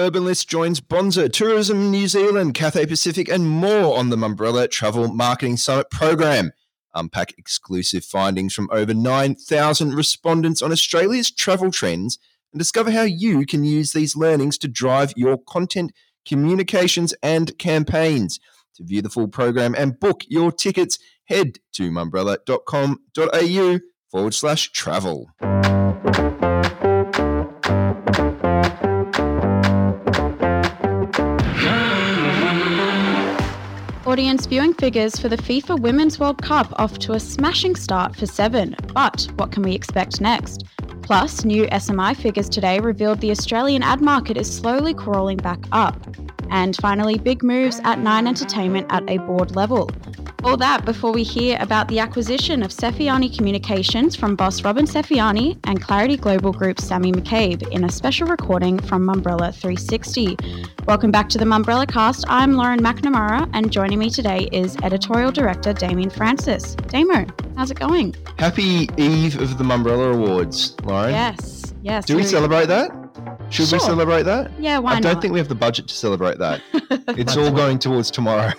Urban List joins Bonza, Tourism New Zealand, Cathay Pacific, and more on the Mumbrella Travel Marketing Summit program. Unpack exclusive findings from over 9,000 respondents on Australia's travel trends and discover how you can use these learnings to drive your content, communications, and campaigns. To view the full program and book your tickets, head to mumbrella.com.au forward slash travel. Audience viewing figures for the FIFA Women's World Cup off to a smashing start for Seven. But what can we expect next? Plus, new SMI figures today revealed the Australian ad market is slowly crawling back up. And finally, big moves at Nine Entertainment at a board level. All that before we hear about the acquisition of Sefiani Communications from boss Robyn Sefiani and Clarity Global Group's Sami McCabe in a special recording from Mumbrella 360. Welcome back to the Mumbrella cast. I'm Lauren McNamara, and joining me today is editorial director Damien Francis. Damo, how's it going? Happy eve of the Mumbrella Awards, Lauren. Yes, yes. Do we celebrate that? Should Sure. we celebrate that? Yeah, why I don't not? think we have the budget to celebrate that. It's all going towards tomorrow.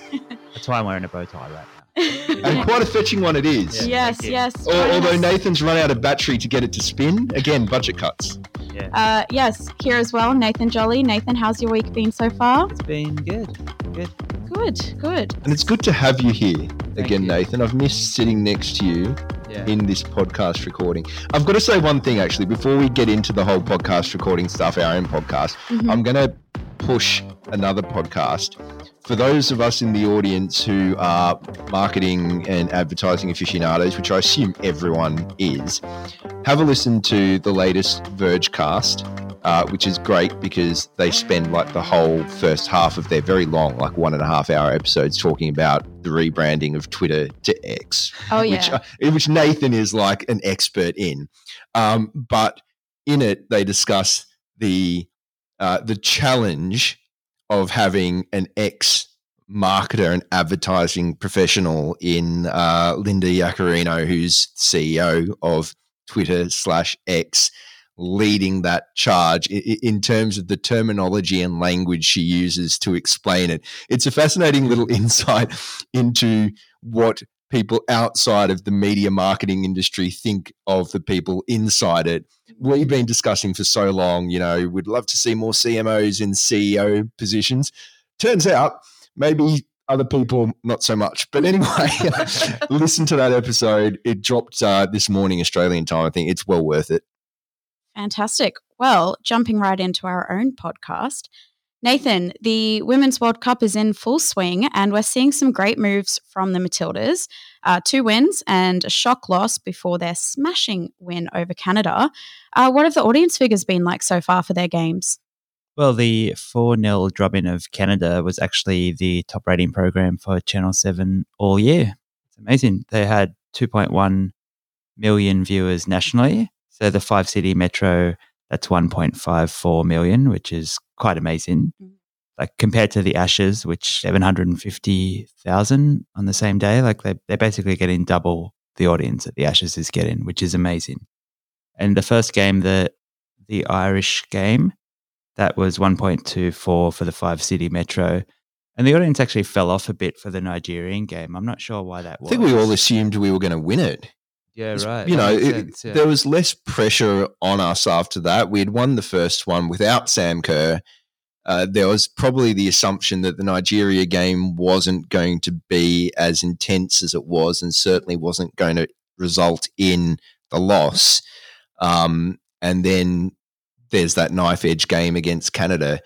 That's why I'm wearing a bow tie right now. and quite a fetching one it is. Yeah. yes, yes. Al- Although. Nathan's run out of battery to get it to spin, again, budget cuts. Yeah, Uh, yes, here as well, Nathan Jolly. Nathan, how's your week been so far? it's been good. Good. Good, good. And it's good to have you here again, you. Nathan. I've missed sitting next to you Yeah. in this podcast recording. I've got to say one thing actually before we get into the whole podcast recording stuff, our own podcast. Mhm. I'm going to push another podcast. For those of us in the audience who are marketing and advertising aficionados, which I assume everyone is, have a listen to the latest Vergecast, uh, which is great because they spend like the whole first half of their very long, like one and a half hour episodes talking about the rebranding of Twitter to X Oh, yeah. which, uh, which Nathan is like an expert in. Um, but in it, they discuss the uh, the challenge of having an ex marketer and advertising professional in uh, Linda Yaccarino, who's CEO of Twitter slash X, leading that charge i- i- in terms of the terminology and language she uses to explain it. It's a fascinating little insight into what people outside of the media marketing industry think of the people inside it. We've been discussing for so long, you know, we'd love to see more CMOs in CEO positions. Turns out maybe other people not so much. But anyway, listen to that episode. It dropped uh, this morning Australian time. I think it's well worth it. Fantastic. Well, jumping right into our own podcast. Nathan, the Women's World Cup is in full swing, and we're seeing some great moves from the Matildas. Uh, two wins and a shock loss before their smashing win over Canada. Uh, what have the audience figures been like so far for their games? Well, the 4 0 drubbing of Canada was actually the top rating program for Channel 7 all year. It's amazing. They had 2.1 million viewers nationally. So the five city metro, that's 1.54 million, which is quite amazing. Mm. Like compared to the Ashes, which 750,000 on the same day, like they, they're basically getting double the audience that the Ashes is getting, which is amazing. And the first game, the the Irish game, that was 1.24 for the five city metro. And the audience actually fell off a bit for the Nigerian game. I'm not sure why that was. I think we all assumed we were going to win it. Yeah, right. You know, it- sense, yeah. there was less pressure on us after that. We had won the first one without Sam Kerr. Uh, there was probably the assumption that the Nigeria game wasn't going to be as intense as it was, and certainly wasn't going to result in the loss. Um, and then there's that knife edge game against Canada.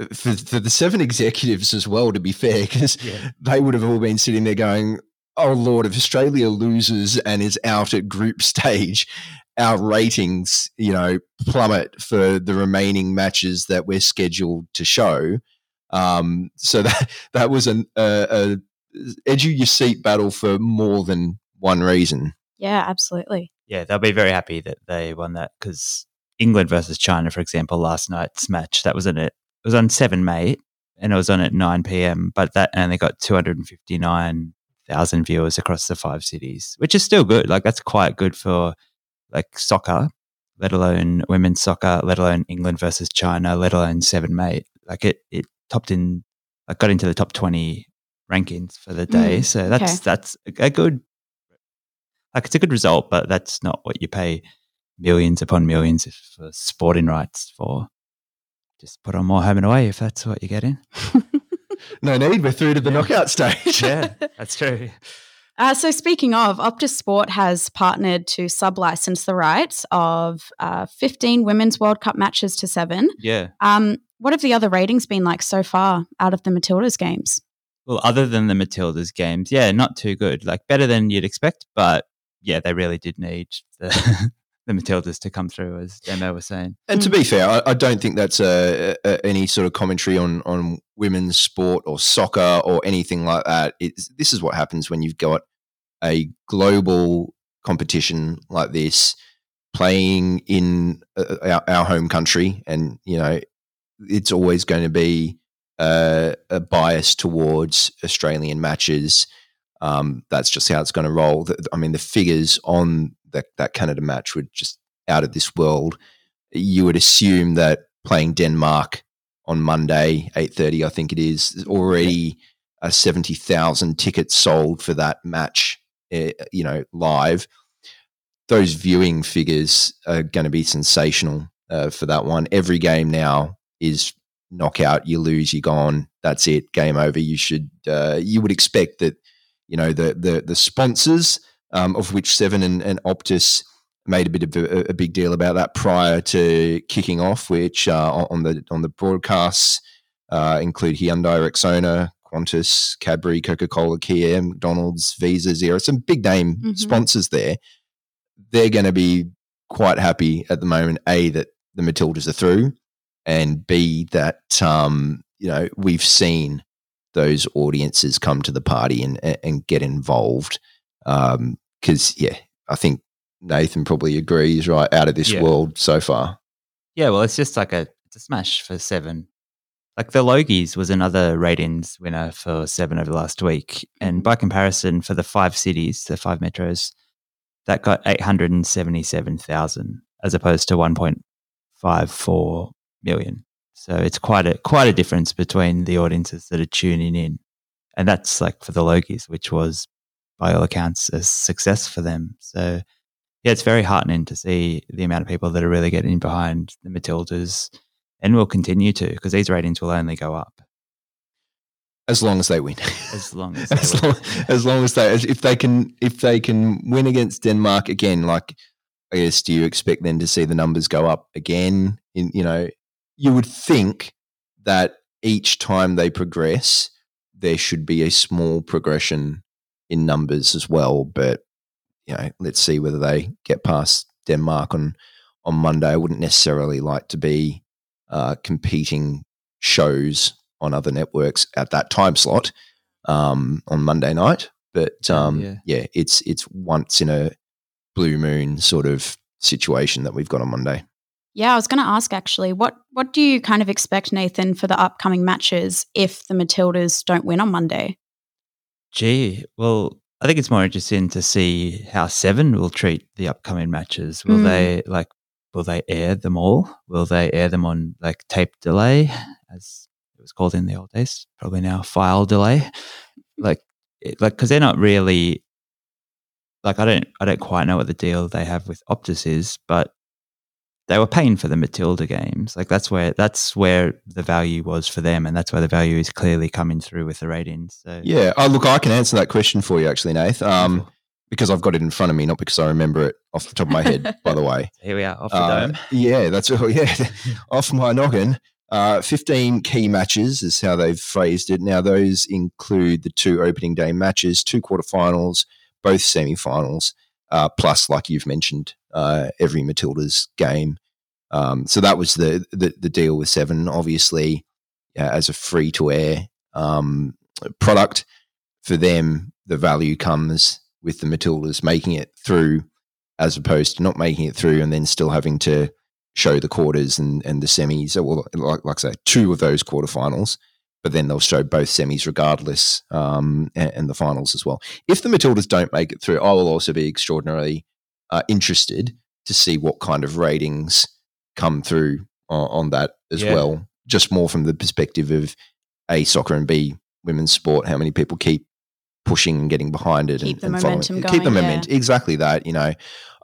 Uh, For, for the seven executives as well, to be fair, because yeah. they would have all been sitting there going, "Oh Lord, if Australia loses and is out at group stage, our ratings, you know, plummet for the remaining matches that we're scheduled to show." Um, so that that was an a, a edge of your seat battle for more than one reason. Yeah, absolutely. yeah, they'll be very happy that they won that because England versus China, for example, last night's match that was on it. It was on seven mate and it was on at nine p.m. But that only got two hundred and fifty nine thousand viewers across the five cities, which is still good. Like that's quite good for like soccer. let alone women's soccer, let alone England versus China, let alone seven mate. Like it, it topped in, like got into the top twenty rankings for the day. Mm, so that's okay. that's a good, like it's a good result, but that's not what you pay millions upon millions for sporting rights for. Just put on more home and away if that's what you're getting. No need. We're through to the Yeah. knockout stage. Yeah, that's true. Uh, so, speaking of, Optus Sport has partnered to sub-license the rights of uh, 15 Women's World Cup matches to seven. Yeah. Um, what have the other ratings been like so far out of the Matildas games? Well, other than the Matildas games, yeah, not too good. Like better than you'd expect, but yeah, they really did need the the Matildas to come through, as Demo was saying. And to be fair, I, I don't think that's a, a, any sort of commentary on on women's sport or soccer or anything like that. It's, this is what happens when you've got a global competition like this playing in uh, our, our home country, and you know it's always going to be uh, a bias towards Australian matches. Um, that's just how it's going to roll. I mean, the figures on that, that Canada match were just out of this world. You would assume that playing Denmark on Monday, eight thirty, I think it is, already uh, seventy thousand tickets sold for that match. Uh, you know, live. Those viewing figures are going to be sensational uh, for that one. Every game now is knockout. You lose, you're gone. That's it. Game over. You should. Uh, you would expect that. You know the the the sponsors um, of which Seven and, and Optus made a bit of a, a big deal about that prior to kicking off, which uh, on the on the broadcasts uh, include Hyundai, Rexona, Qantas, Cadbury, Coca Cola, Kia, McDonald's, Visa, Xero, some big name Mhm. sponsors there. They're going to be quite happy at the moment. A that the Matildas are through, and B that um, you know we've seen those audiences come to the party and and get involved. Because yeah, I think Nathan probably agrees. Right, out of this Yeah. world so far. Yeah, well, it's just like a it's a smash for seven. Like the Logies was another ratings winner for seven over the last week, and mm-hmm. by comparison, for the five cities, the five metros, that got eight hundred and seventy-seven thousand as opposed to one point five four million. So it's quite a quite a difference between the audiences that are tuning in, and that's like for the Logies, which was by all accounts a success for them. So yeah, it's very heartening to see the amount of people that are really getting behind the Matildas and will continue to because these ratings will only go up As long as they win. as long as they as, long, as long as they as if they can if they can win against Denmark again, like I guess do you expect then to see the numbers go up again? In you know, you would think that each time they progress, there should be a small progression in numbers as well. But you know, let's see whether they get past Denmark on on Monday. I wouldn't necessarily like to be uh, competing shows on other networks at that time slot um, on Monday night. But um, yeah. yeah. it's it's once in a blue moon sort of situation that we've got on Monday. Yeah, I was going to ask actually, what what do you kind of expect, Nathan, for the upcoming matches if the Matildas don't win on Monday? Gee, well, I think it's more interesting to see how Seven will treat the upcoming matches. Will Mm. they like? Will they air them all? Will they air them on like tape delay, as it was called in the old days? Probably now file delay. Like, it, like because they're not really like I don't I don't quite know what the deal they have with Optus is, but they were paying for the Matilda games. Like that's where that's where the value was for them, and that's where the value is clearly coming through with the ratings. So Yeah. Oh, look, I can answer that question for you, actually, Nath, um, because I've got it in front of me, not because I remember it off the top of my head. by the way, Here we are, off the Uh, dome. yeah, that's oh, yeah, off my noggin. Uh, 15 key matches is how they've phrased it. Now, those include the two opening day matches, two quarterfinals, both semi-finals, uh, plus, like you've mentioned, uh, every Matilda's game. Um, so that was the, the the deal with Seven. Obviously, uh, as a free-to-air um, product for them, the value comes with the Matildas making it through, as opposed to not making it through and then still having to show the quarters and, and the semis, well, like, like I say, two of those quarterfinals, but then they'll show both semis regardless um, and, and the finals as well. If the Matildas don't make it through, I will also be extraordinarily uh, interested to see what kind of ratings come through on, on that as Yeah. well. Just more from the perspective of a soccer and b women's sport. How many people keep pushing and getting behind it Keep and, the and following- momentum keep the going, yeah. exactly that. You know,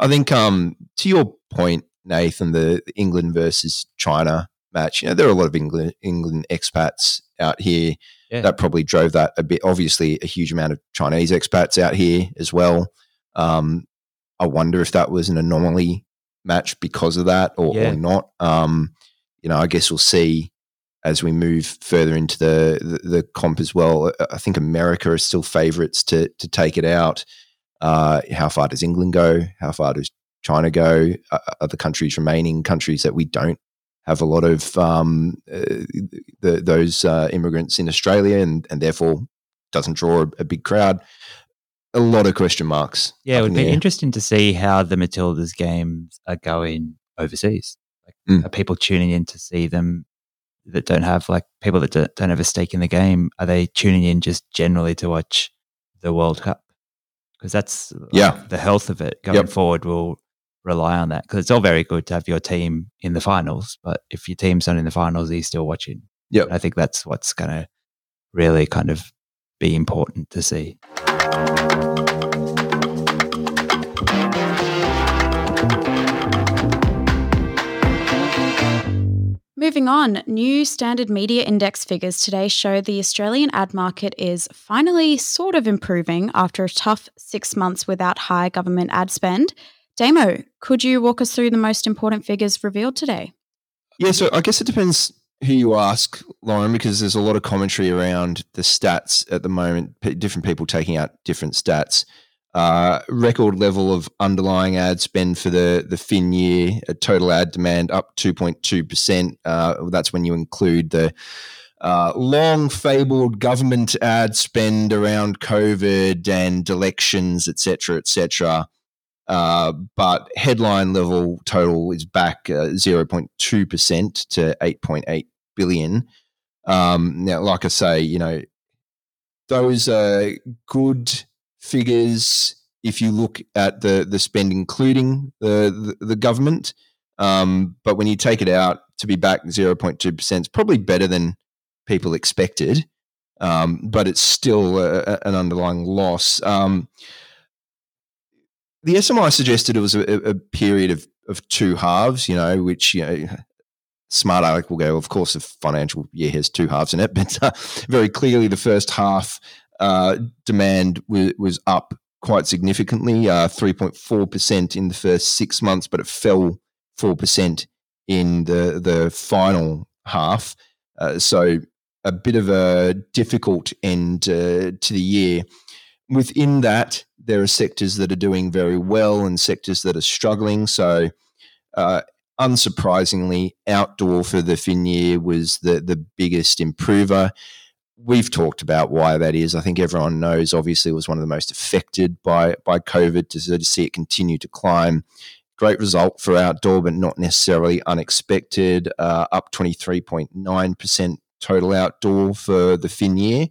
I think um to your point, Nathan, the England versus China match. You know, there are a lot of England England expats out here Yeah. that probably drove that a bit. Obviously, a huge amount of Chinese expats out here as well. Um, I wonder if that was an anomaly match because of that or, Yeah. or not. Um, you know, I guess we'll see as we move further into the, the the comp as well. I- think America are still favourites to to take it out. Uh, how far does England go? How far does China go? Uh, other countries remaining countries that we don't have a lot of um, uh, the, those uh, immigrants in Australia, and and therefore doesn't draw a, a big crowd. A lot of question marks. Yeah, it would be air. interesting to see how the Matildas games are going overseas. Like, Mm. Are people tuning in to see them that don't have like people that don't, don't have a stake in the game? Are they tuning in just generally to watch the World Cup? Because that's like, Yeah. the health of it going Yep. forward will rely on that. Because it's all very good to have your team in the finals, but if your team's not in the finals, are you still watching? Yep. And I think that's what's going to really kind of be important to see. Moving on, new standard media index figures today show the Australian ad market is finally sort of improving after a tough six months without high government ad spend. Damo, could you walk us through the most important figures revealed today? Yeah, so I guess it depends who you ask, Lauren, because there's a lot of commentary around the stats at the moment. P- different people taking out different stats. Uh, record level of underlying ad spend for the the fin year. Total ad demand up 2.2 percent. Uh, that's when you include the uh, long fabled government ad spend around COVID and elections, etc., etc. Uh, but headline level total is back uh, 0.2% to 8.8 billion. Um, now, like I say, you know, those are good figures if you look at the, the spend, including the, the, the government. Um, but when you take it out to be back 0.2%, it's probably better than people expected. Um, but it's still a, a- an underlying loss. Um, the SMI suggested it was a, a period of, of two halves, you know, which, you know, smart aleck will go, of course, the financial year has two halves in it, but uh, very clearly the first half uh, demand was, was up quite significantly, uh, 3.4% in the first six months, but it fell 4% in the, the final half. Uh, so a bit of a difficult end uh, to the year. Within that, there are sectors that are doing very well and sectors that are struggling. So, uh, unsurprisingly, outdoor for the fin year was the the biggest improver. We've talked about why that is. I think everyone knows. Obviously, it was one of the most affected by by COVID. To see it continue to climb, great result for outdoor, but not necessarily unexpected. Uh, up twenty three point nine percent total outdoor for the fin year.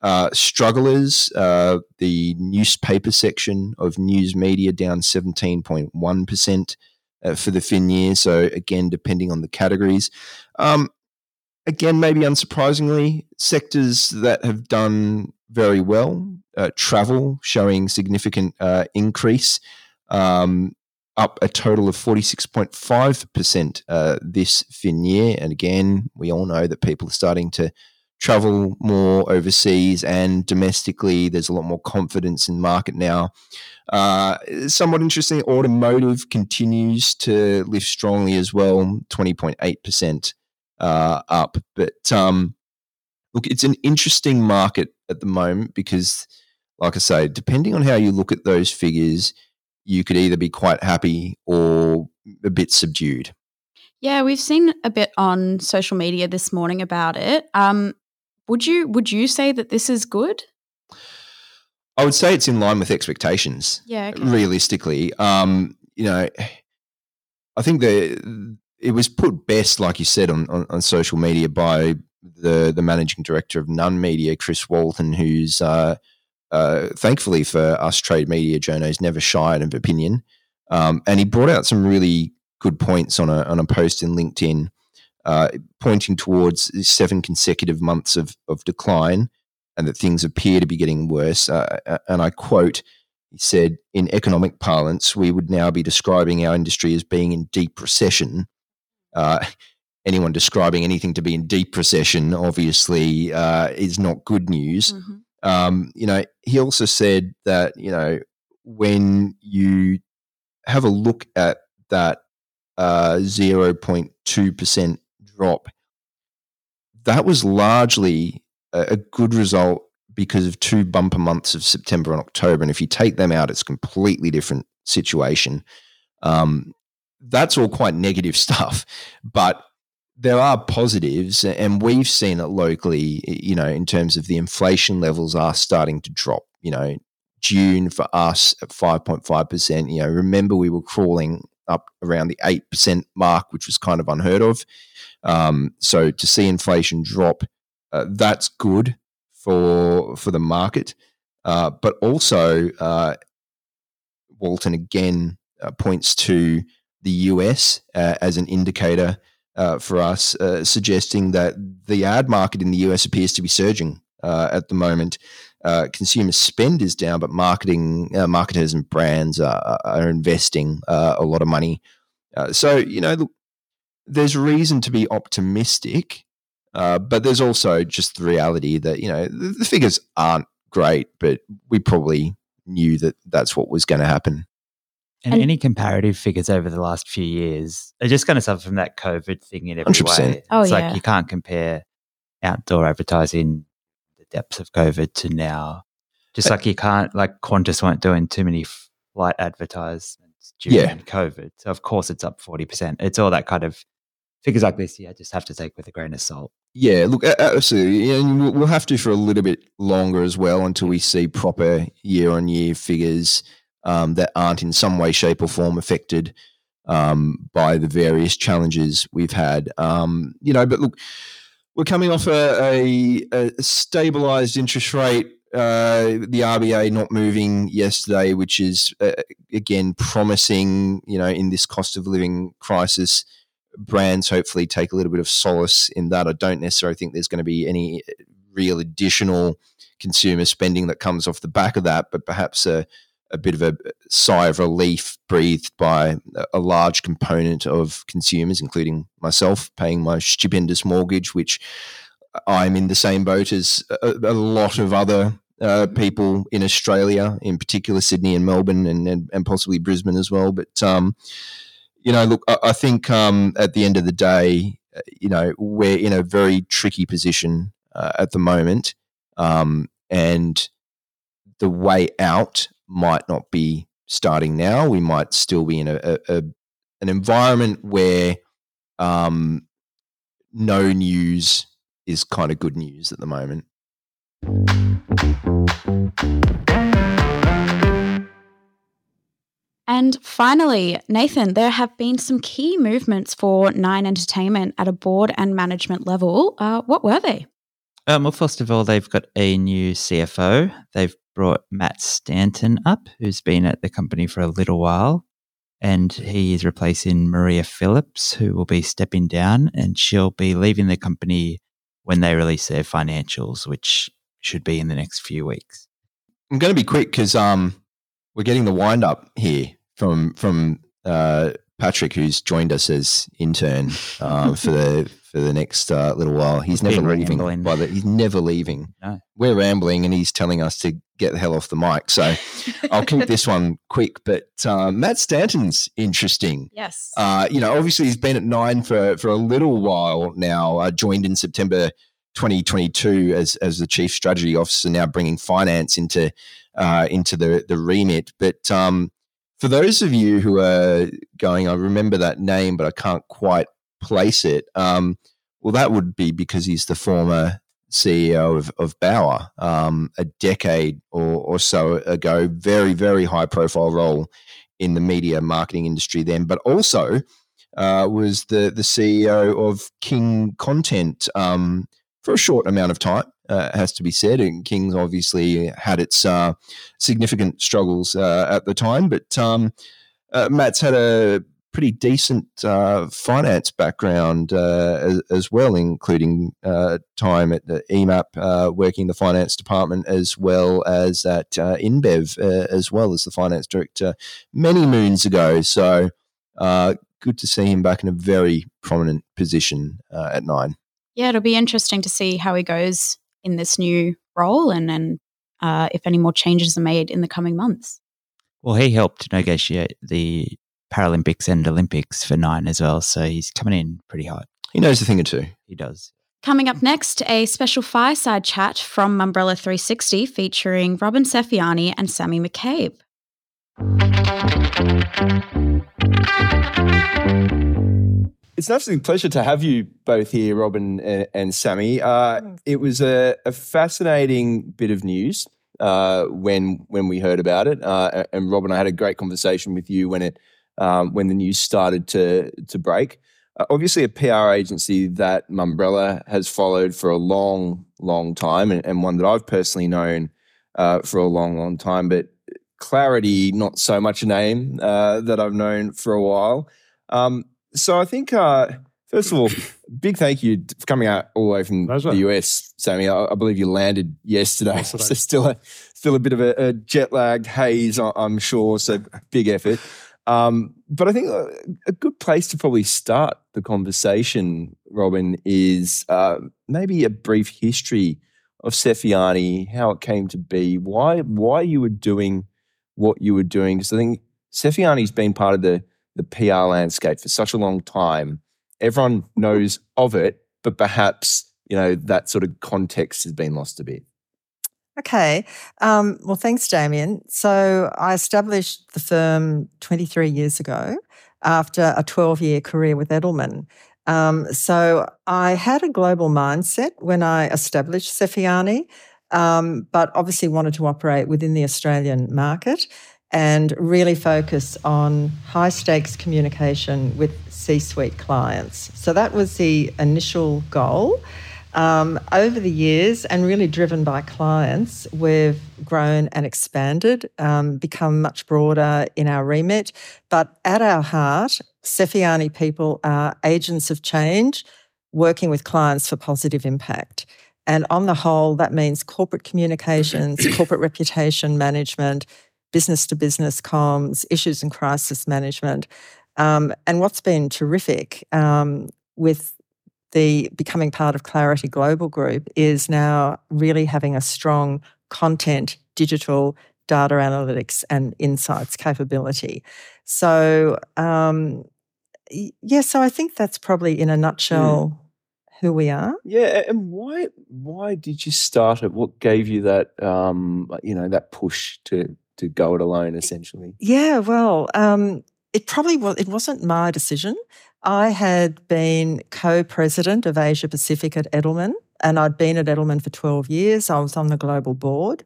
Uh, strugglers, uh, the newspaper section of news media down 17.1% uh, for the fin year. So, again, depending on the categories. Um, again, maybe unsurprisingly, sectors that have done very well, uh, travel showing significant uh, increase. Um, up a total of 46.5% uh, this fin year. And again, we all know that people are starting to travel more overseas and domestically. There's a lot more confidence in the market now. Uh, somewhat interesting, automotive continues to lift strongly as well, 20.8% uh, up. But um, look, it's an interesting market at the moment because, like I say, depending on how you look at those figures, you could either be quite happy or a bit subdued. Yeah, we've seen a bit on social media this morning about it. Um, would you would you say that this is good? I would say it's in line with expectations. Yeah, okay. realistically, um, you know, I think the it was put best, like you said, on, on, on social media by the the managing director of Nunn Media, Chris Walton, who's uh, uh, thankfully for us trade media journos never shy of opinion. Um, and he brought out some really good points on a on a post in LinkedIn, uh, pointing towards seven consecutive months of, of decline and that things appear to be getting worse. Uh, uh, and I quote, he said, in economic parlance, we would now be describing our industry as being in deep recession. Uh, anyone describing anything to be in deep recession obviously uh, is not good news. Mm-hmm. Um, you know, he also said that, you know, when you have a look at that uh, 0.2% drop, that was largely a, good result because of two bumper months of September and October. And if you take them out, it's a completely different situation. Um, that's all quite negative stuff, but there are positives, and we've seen it locally. You know, in terms of the inflation levels are starting to drop. You know, June for us at five point five percent. You know, remember we were crawling up around the eight percent mark, which was kind of unheard of. Um, so to see inflation drop, uh, that's good for for the market. Uh, but also, uh, Walton again uh, points to the US uh, as an indicator for us, suggesting that the ad market in the US appears to be surging at the moment. Uh, consumer spend is down, but marketing uh, marketers and brands are, are investing uh, a lot of money. so you know, there's reason to be optimistic, uh, but there's also just the reality that you know the, the figures aren't great, but we probably knew that that's what was going to happen. And, and, any comparative figures over the last few years are just going to suffer from that COVID thing in every 100%. way. Oh, it's yeah. like you can't compare outdoor advertising, the depths of COVID to now. Just uh, like you can't, like Qantas weren't doing too many flight advertisements during yeah. COVID. So, of course, it's up 40%. It's all that kind of figures like this, yeah, just have to take with a grain of salt. Yeah, look, absolutely. And we'll have to for a little bit longer as well until we see proper year on year figures um, that aren't in some way, shape, or form affected um, by the various challenges we've had. Um, you know, but look, we're coming off a, a, a stabilized interest rate. Uh, the RBA not moving yesterday, which is uh, again promising. You know, in this cost of living crisis, brands hopefully take a little bit of solace in that. I don't necessarily think there's going to be any real additional consumer spending that comes off the back of that, but perhaps a a bit of a sigh of relief breathed by a large component of consumers, including myself, paying my stupendous mortgage, which I'm in the same boat as a, a lot of other uh, people in Australia, in particular Sydney and Melbourne, and, and, and possibly Brisbane as well. But um, you know, look, I, I think um, at the end of the day, uh, you know, we're in a very tricky position uh, at the moment, um, and the way out might not be starting now. We might still be in a, a, a an environment where um, no news is kind of good news at the moment. And finally, Nathan, there have been some key movements for Nine Entertainment at a board and management level. Uh, what were they? Um, well, first of all, they've got a new CFO. They've brought Matt Stanton up, who's been at the company for a little while. And he is replacing Maria Phillips, who will be stepping down, and she'll be leaving the company when they release their financials, which should be in the next few weeks. I'm going to be quick because um, we're getting the wind up here from from uh, Patrick, who's joined us as intern uh, for the for the next uh, little while. He's never leaving. By the, he's never leaving. No. We're rambling, and he's telling us to get the hell off the mic. So I'll keep this one quick. But uh, Matt Stanton's interesting. Yes. Uh, you know, obviously he's been at Nine for for a little while now. Uh, joined in September 2022 as as the chief strategy officer. Now bringing finance into uh, into the the remit, but. Um, for those of you who are going, I remember that name, but I can't quite place it. Um, well, that would be because he's the former CEO of, of Bauer um, a decade or, or so ago. Very, very high profile role in the media marketing industry then, but also uh, was the, the CEO of King Content um, for a short amount of time uh, has to be said. And King's obviously had its uh, significant struggles uh, at the time, but um, uh, Matt's had a pretty decent uh, finance background uh, as, as, well, including uh, time at the EMAP, uh, working the finance department, as well as at uh, InBev, uh, as well as the finance director many moons ago. So good to see him back in a very prominent position at Nine. Yeah, it'll be interesting to see how he goes in this new role and, and uh, if any more changes are made in the coming months. Well, he helped negotiate the Paralympics and Olympics for nine as well. So he's coming in pretty hot. He knows a thing or two. He does. Coming up next, a special fireside chat from Mumbrella 360 featuring Robyn Sefiani and Sami McCabe. It's an absolute pleasure to have you both here, Robyn and, and Sami. Uh, it was a, a, fascinating bit of news uh, when when we heard about it, uh, and Robyn, I had a great conversation with you when it um, when the news started to to break. Uh, obviously, a PR agency that Mumbrella has followed for a long, long time, and, and one that I've personally known uh, for a long, long time. But Clarity, not so much a name uh, that I've known for a while. Um, so I think, uh, first of all, big thank you for coming out all the way from Pleasure. the US, Sami. I, I, believe you landed yesterday, yesterday. so still a still a bit of a, a jet lagged haze, I'm sure. So big effort. Um, but I think a, a, good place to probably start the conversation, Robyn, is uh, maybe a brief history of Sefiani, how it came to be, why why you were doing what you were doing. Because I think Sefiani's been part of the the PR landscape for such a long time. Everyone knows of it, but perhaps you know that sort of context has been lost a bit. Okay. Um, well, thanks, Damien. So I established the firm 23 years ago after a 12 year career with Edelman. Um, so I had a global mindset when I established Sefiani, um, but obviously wanted to operate within the Australian market and really focus on high stakes communication with C suite clients. So that was the initial goal. Um, over the years, and really driven by clients, we've grown and expanded, um, become much broader in our remit. But at our heart, Sefiani people are agents of change, working with clients for positive impact. And on the whole, that means corporate communications, corporate reputation management, business to business comms, issues and crisis management. Um, and what's been terrific um, with the becoming part of Clarity Global Group is now really having a strong content, digital, data analytics, and insights capability. So, um, yeah, so I think that's probably in a nutshell. Mm. Who we are, yeah, and why why did you start it? What gave you that um, you know that push to to go it alone, essentially? Yeah, well, um, it probably was. It wasn't my decision. I had been co president of Asia Pacific at Edelman, and I'd been at Edelman for 12 years. I was on the global board.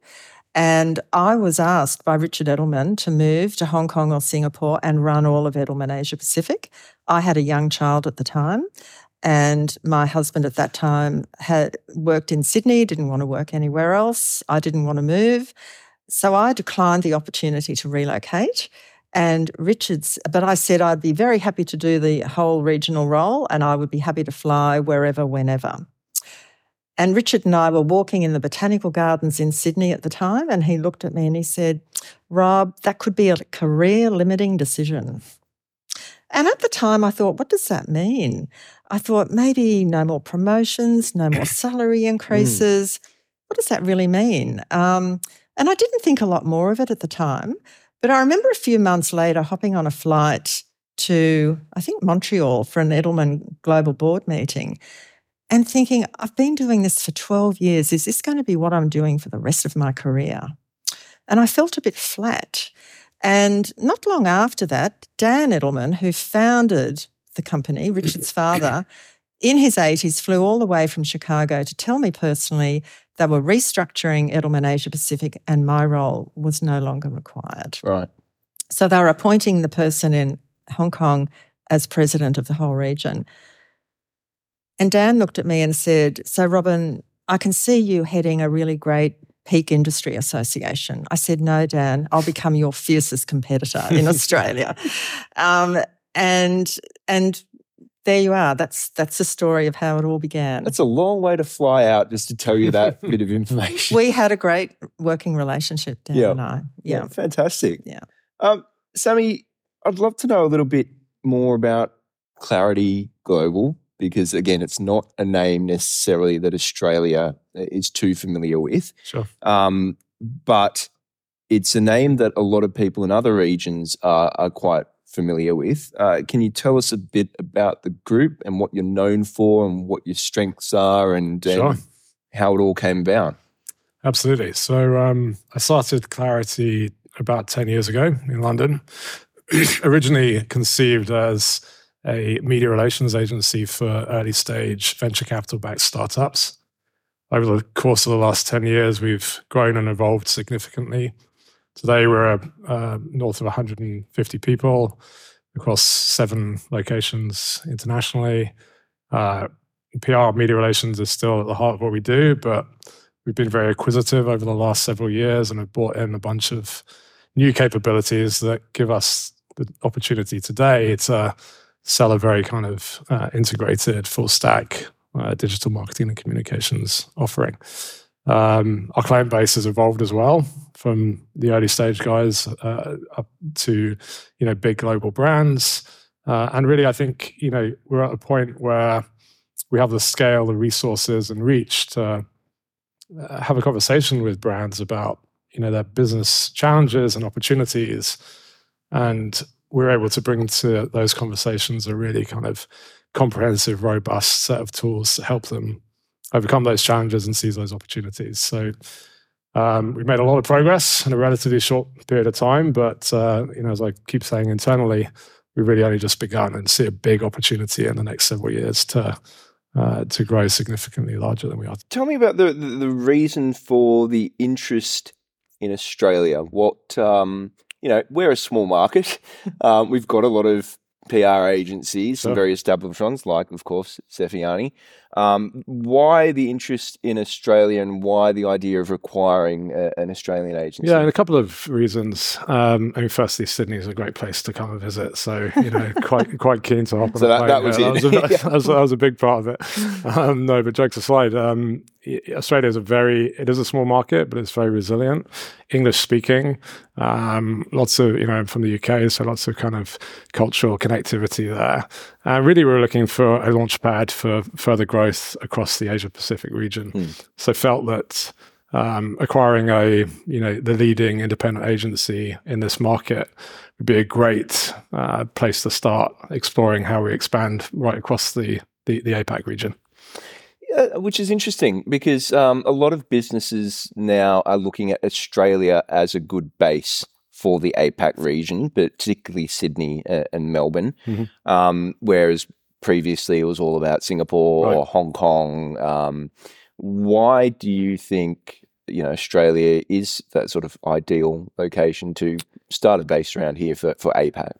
And I was asked by Richard Edelman to move to Hong Kong or Singapore and run all of Edelman Asia Pacific. I had a young child at the time, and my husband at that time had worked in Sydney, didn't want to work anywhere else. I didn't want to move. So I declined the opportunity to relocate and Richards, but I said I'd be very happy to do the whole regional role and I would be happy to fly wherever, whenever. And Richard and I were walking in the botanical gardens in Sydney at the time, and he looked at me and he said, Rob, that could be a career limiting decision. And at the time, I thought, what does that mean? I thought maybe no more promotions, no more salary increases. Mm. What does that really mean? Um, and I didn't think a lot more of it at the time. But I remember a few months later hopping on a flight to, I think, Montreal for an Edelman Global Board meeting and thinking, I've been doing this for 12 years. Is this going to be what I'm doing for the rest of my career? And I felt a bit flat. And not long after that, Dan Edelman, who founded the company, Richard's father, in his 80s, flew all the way from Chicago to tell me personally they were restructuring Edelman Asia Pacific, and my role was no longer required. Right. So they were appointing the person in Hong Kong as president of the whole region. And Dan looked at me and said, So, Robyn, I can see you heading a really great Peak Industry Association. I said, No, Dan, I'll become your fiercest competitor in Australia. Um, and and there you are. That's that's the story of how it all began. That's a long way to fly out just to tell you that bit of information. We had a great working relationship, Dan Yeah. and I. yeah, Yeah. fantastic. Yeah. Um, Sami, I'd love to know a little bit more about Clarity Global because, again, it's not a name necessarily that Australia is too familiar with. Sure. Um, but it's a name that a lot of people in other regions are, are quite familiar with. Uh, can you tell us a bit about the group and what you're known for and what your strengths are and, and Sure. how it all came about? Absolutely. So um, I started Clarity about 10 years ago in London, originally conceived as a media relations agency for early stage venture capital backed startups. Over the course of the last 10 years, we've grown and evolved significantly. Today, we're uh, north of 150 people across seven locations internationally. Uh, PR media relations is still at the heart of what we do, but we've been very acquisitive over the last several years and have brought in a bunch of new capabilities that give us the opportunity today to sell a very kind of uh, integrated full stack uh, digital marketing and communications offering. Um, our client base has evolved as well from the early stage guys uh, up to you know big global brands. Uh, and really i think you know we're at a point where we have the scale the resources and reach to uh, have a conversation with brands about you know their business challenges and opportunities. And we're able to bring to those conversations a really kind of comprehensive robust set of tools to help them overcome those challenges and seize those opportunities so um, we've made a lot of progress in a relatively short period of time but uh, you know as i keep saying internally we've really only just begun and see a big opportunity in the next several years to uh, to grow significantly larger than we are Tell me about the, the, reason for the interest in Australia. What, um, you know, we're a small market. Um, we've got a lot of PR agencies, some Sure. very established ones, like, of course, Sefiani. Um, why the interest in Australia and why the idea of acquiring a, an Australian agency? Yeah, and a couple of reasons. Um, I mean, firstly, Sydney is a great place to come and visit, so you know, quite quite keen to hop on So that- that was it. That was, a, that was- that was a big part of it. Um, no, but jokes aside, um, Australia is a very it is a small market, but it's very resilient. English speaking, um, lots of you know from the UK, so lots of kind of cultural connectivity there. Uh, really, we're looking for a launch pad for further growth across the Asia Pacific region. Hmm. So felt that um, acquiring a you know the leading independent agency in this market would be a great uh, place to start exploring how we expand right across the the, the APAC region. Yeah, which is interesting because um, a lot of businesses now are looking at Australia as a good base for the APAC region, but particularly Sydney uh, and Melbourne. Mhm. Um, whereas previously it was all about Singapore or Hong Kong. Um, why do you think you know Australia is that sort of ideal location to start a base around here for, for APAC?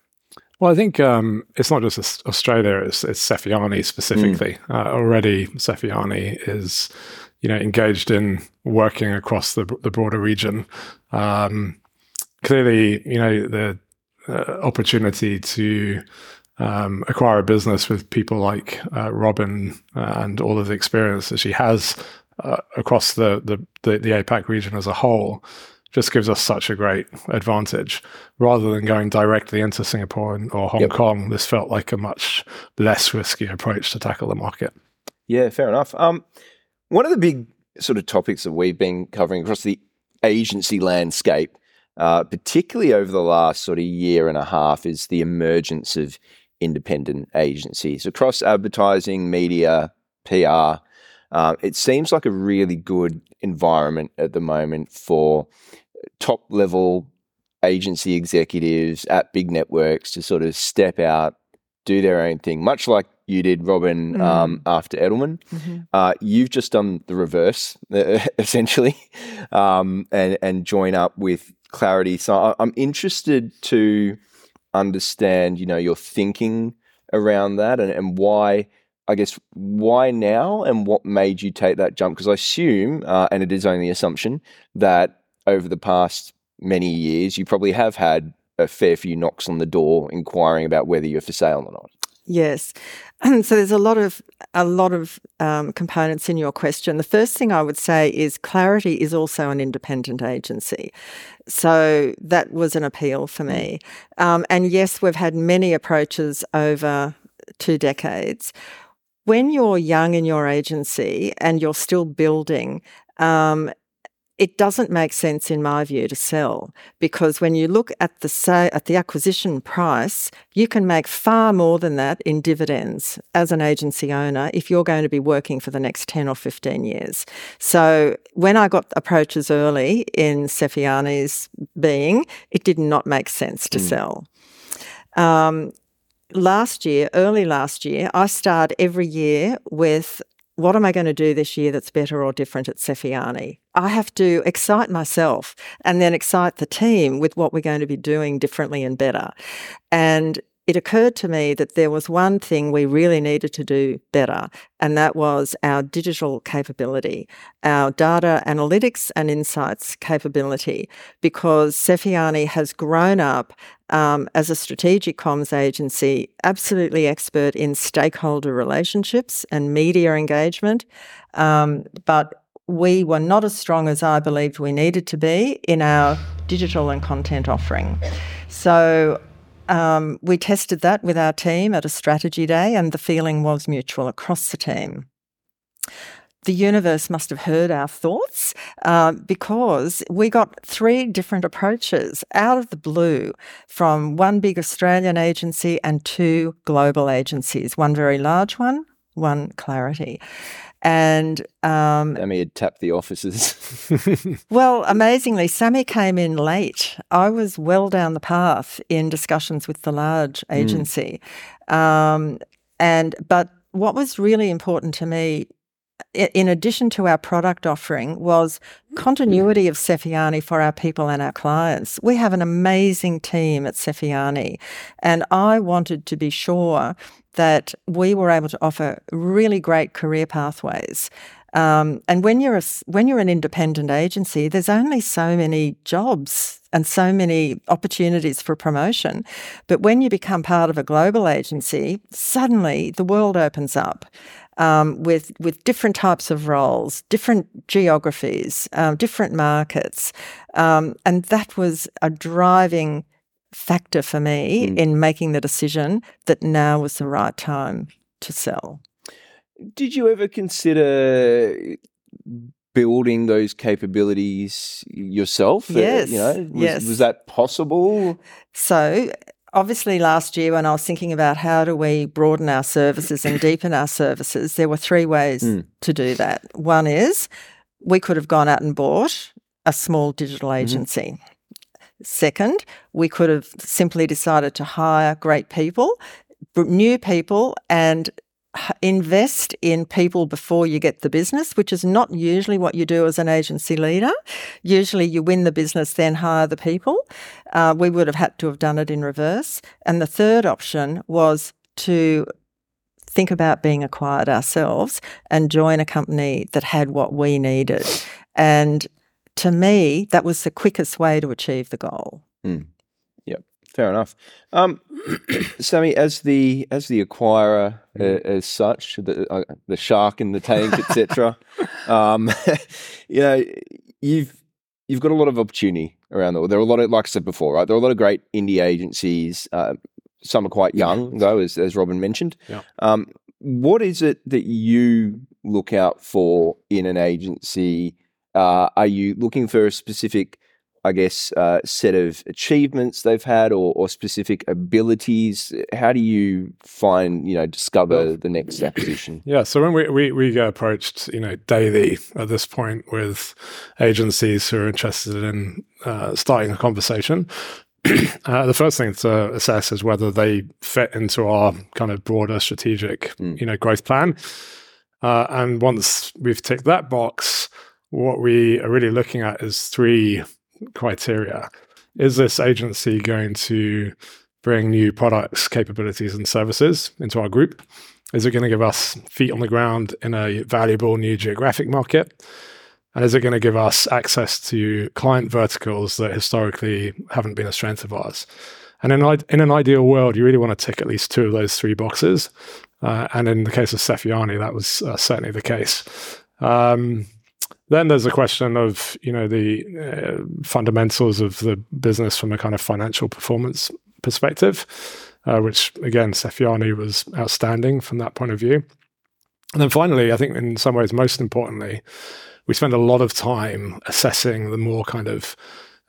Well, I think um, it's not just Australia; it's, it's Sefiani specifically. Uh, already, Sefiani is, you know, engaged in working across the the broader region. Um, clearly, you know, the uh, opportunity to um, acquire a business with people like uh, Robyn uh, and all of the experience that she has uh, across the, the the the APAC region as a whole just gives us such a great advantage. Rather than going directly into Singapore and, or Hong Yep. Kong, this felt like a much less risky approach to tackle the market. Yeah, fair enough. Um, one of the big sort of topics that we've been covering across the agency landscape, uh, particularly over the last sort of year and a half, is the emergence of independent agencies across advertising, media, PR. Uh, it seems like a really good environment at the moment for top level agency executives at big networks to sort of step out, do their own thing, much like you did, Robyn, Mm. um, after Edelman. Uh, you've just done the reverse, essentially, um, and and join up with Clarity. So I- I'm interested to understand, you know, your thinking around that and, and why I guess, why now and what made you take that jump? Because I assume, uh, and it is only assumption, that over the past many years, you probably have had a fair few knocks on the door inquiring about whether you're for sale or not. Yes, and so there's a lot of a lot of um, components in your question. The first thing I would say is Clarity is also an independent agency, so that was an appeal for me. Um, and yes, we've had many approaches over two decades. When you're young in your agency and you're still building, um, it doesn't make sense in my view to sell because when you look at the say at the acquisition price you can make far more than that in dividends as an agency owner if you're going to be working for the next 10 or 15 years so when i got approaches early in Sefiani's being it did not make sense to mm. sell um, last year early last year i start every year with what am I going to do this year that's better or different at Sefiani? I have to excite myself and then excite the team with what we're going to be doing differently and better. And it occurred to me that there was one thing we really needed to do better, and that was our digital capability, our data analytics and insights capability, because Sefiani has grown up um, as a strategic comms agency, absolutely expert in stakeholder relationships and media engagement. Um, but we were not as strong as I believed we needed to be in our digital and content offering. So um, we tested that with our team at a strategy day, and the feeling was mutual across the team. The universe must have heard our thoughts uh, because we got three different approaches out of the blue from one big Australian agency and two global agencies, one very large one, one Clarity. And um, Sami had tapped the offices. well, amazingly, Sami came in late. I was well down the path in discussions with the large hmm. agency. Mm. Um, and but what was really important to me in addition to our product offering, was continuity of Sefiani for our people and our clients. We have an amazing team at Sefiani, and I wanted to be sure that we were able to offer really great career pathways. Um, and when you're a, when you're an independent agency, there's only so many jobs and so many opportunities for promotion. But when you become part of a global agency, suddenly the world opens up um, with with different types of roles, different geographies, um, different markets, um, and that was a driving factor for me mm. in making the decision that now was the right time to sell. Did you ever consider building those capabilities yourself? Yes. Uh, you know, was, yes. was that possible? So obviously last year when I was thinking about how do we broaden our services and deepen our services, there were three ways mm. to do that. One is we could have gone out and bought a small digital mm-hmm. agency. Mm-hmm. Second, we could have simply decided to hire great people, new people, and invest in people before you get the business, which is not usually what you do as an agency leader. Usually you win the business, then hire the people. Uh, we would have had to have done it in reverse. And the third option was to think about being acquired ourselves and join a company that had what we needed. And to me, that was the quickest way to achieve the goal. Mm fair enough. Um, Sami, as the as the acquirer uh, as such, the uh, the shark in the tank, etc. um, you know, you've you've got a lot of opportunity around the world. There are a lot of, like I said before, right? There are a lot of great indie agencies. Uh, some are quite young, though, as as Robyn mentioned. Yeah. Um, what is it that you look out for in an agency? Uh, are you looking for a specific I guess, uh, set of achievements they've had or, or, specific abilities? How do you find, you know, discover well, the next acquisition? Yeah, so when we, we, we get approached, you know, daily at this point with agencies who are interested in uh, starting a conversation, uh, the first thing to assess is whether they fit into our kind of broader strategic, mm. you know, growth plan. Uh, and once we've ticked that box, what we are really looking at is three criteria. Is this agency going to bring new products, capabilities, and services into our group? Is it going to give us feet on the ground in a valuable new geographic market? And is it going to give us access to client verticals that historically haven't been a strength of ours? And in, in an ideal world, you really want to tick at least two of those three boxes. Uh, and in the case of Sefiani, that was uh, certainly the case. Um, then there's a question of you know the uh, fundamentals of the business from a kind of financial performance perspective, uh, which again Sefiani was outstanding from that point of view. And then finally, I think in some ways most importantly, we spend a lot of time assessing the more kind of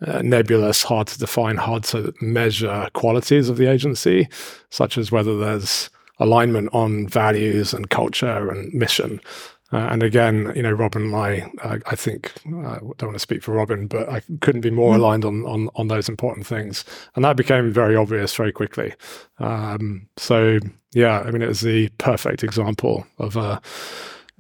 uh, nebulous, hard to define, hard to measure qualities of the agency, such as whether there's alignment on values and culture and mission. Uh, and again, you know, Robyn and I, uh, I think, I don't want to speak for Robyn, but I couldn't be more mm. aligned on, on, on those important things. And that became very obvious very quickly. Um, so, yeah, I mean, it was the perfect example of a,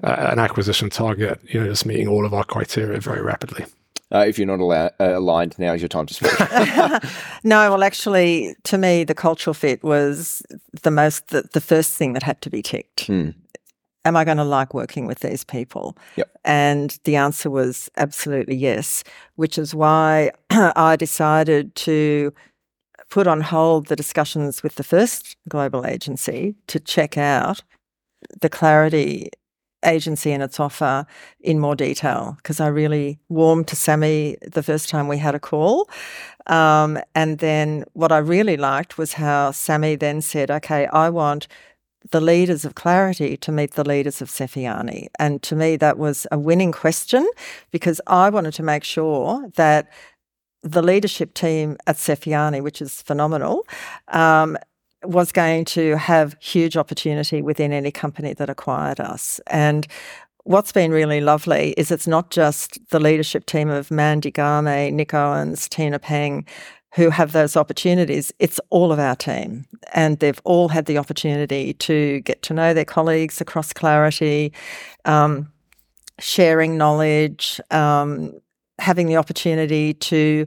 an acquisition target, you know, just meeting all of our criteria very rapidly. Uh, if you're not allow- uh, aligned, now is your time to speak. no, well, actually, to me, the cultural fit was the most the, the first thing that had to be ticked. Mm. Am I going to like working with these people? Yep. And the answer was absolutely yes, which is why I decided to put on hold the discussions with the first global agency to check out the clarity agency and its offer in more detail because I really warmed to Sami the first time we had a call. Um, and then what I really liked was how Sami then said, okay, I want the leaders of Clarity to meet the leaders of Sefiani. And to me, that was a winning question because I wanted to make sure that the leadership team at Sefiani, which is phenomenal, um, was going to have huge opportunity within any company that acquired us. And what's been really lovely is it's not just the leadership team of Mandy Game, Nick Owens, Tina Peng, who have those opportunities, it's all of our team. And they've all had the opportunity to get to know their colleagues across Clarity, um, sharing knowledge, um, having the opportunity to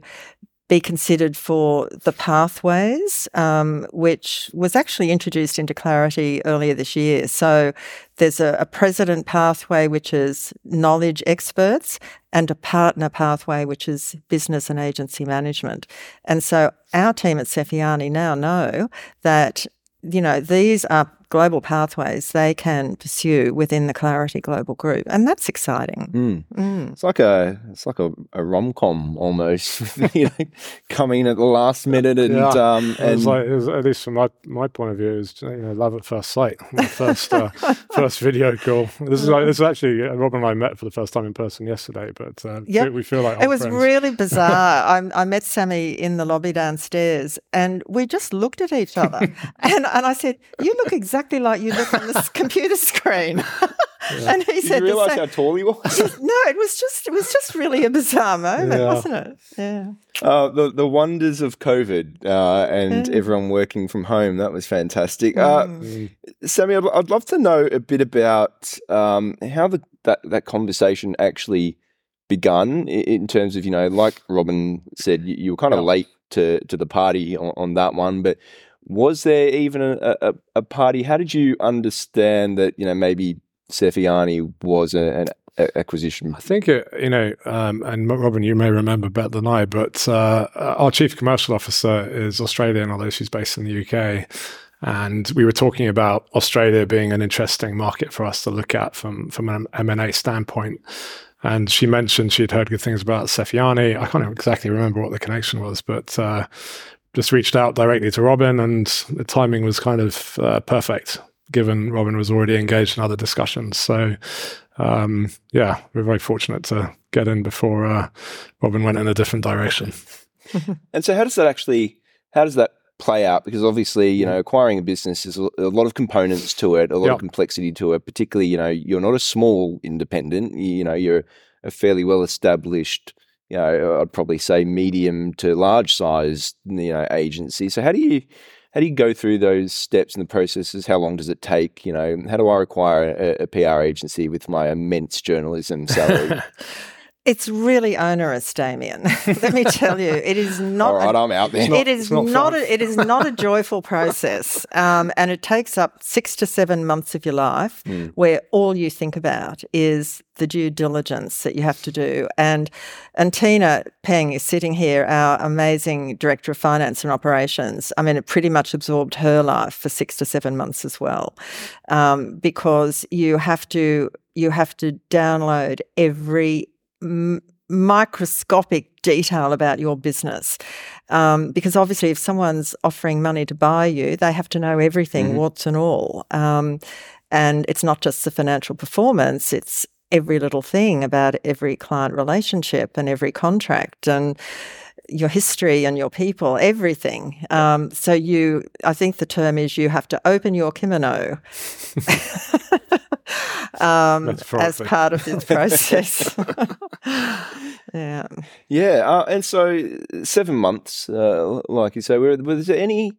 be considered for the pathways, um, which was actually introduced into Clarity earlier this year. So there's a, a, president pathway, which is knowledge experts, and a partner pathway, which is business and agency management. And so our team at Sefiani now know that you know these are global pathways they can pursue within the Clarity Global Group, and that's exciting. Mm. Mm. It's like a it's like a, a rom com almost, you know, coming at the last minute and yeah. um and it like, it was, at least from my my point of view, is you know love at first sight. My first uh, first video call. This is like this is actually uh, Rob and I met for the first time in person yesterday, but uh, yep. we feel like it was friends. really bizarre. I, I met Sami in the lobby downstairs, and we just looked at each other, and and I said, "You look exactly." Exactly like you look on this computer screen. Yeah. and he Did said, "You realise how tall he was?" no, it was just it was just really a bizarre moment, yeah. wasn't it? Yeah. Uh, the the wonders of COVID uh, and everyone working from home that was fantastic. Uh, mm. Sami, I'd, I'd, love to know a bit about um, how the, that that conversation actually begun in, in terms of you know, like Robyn said, you, you were kind of late to to the party on, on that one, but was there even a, a, a, party? How did you understand that, you know, maybe Sefiani was a, an acquisition? I think, it, you know, um, and Robyn, you may remember better than I, but uh, our chief commercial officer is Australian, although she's based in the UK. And we were talking about Australia being an interesting market for us to look at from, from an M&A standpoint. And she mentioned she'd heard good things about Sefiani. I can't exactly remember what the connection was, but uh, just reached out directly to Robyn, and the timing was kind of uh, perfect, given Robyn was already engaged in other discussions. So, um, yeah, we're very fortunate to get in before uh, Robyn went in a different direction. and so, how does that actually? How does that play out? Because obviously, you know, acquiring a business is a lot of components to it, a lot yep. of complexity to it. Particularly, you know, you're not a small independent. You know, you're a fairly well established you know, I'd probably say medium to large size, you know, agency. So how do you how do you go through those steps and the processes? How long does it take? You know, how do I acquire a, a PR agency with my immense journalism salary? It's really onerous, Damien. Let me tell you, it is not. All right, i am out there. It is not. not a, it is not a joyful process, um, and it takes up six to seven months of your life, mm. where all you think about is the due diligence that you have to do. And and Tina Peng is sitting here, our amazing director of finance and operations. I mean, it pretty much absorbed her life for six to seven months as well, um, because you have to you have to download every m- microscopic detail about your business. Um, because obviously, if someone's offering money to buy you, they have to know everything, mm-hmm. warts and all. Um, and it's not just the financial performance, it's every little thing about every client relationship and every contract and your history and your people, everything. Um, so you, I think the term is you have to open your kimono um, as part of this process. yeah. Yeah. Uh, and so seven months, uh, like you say, was there any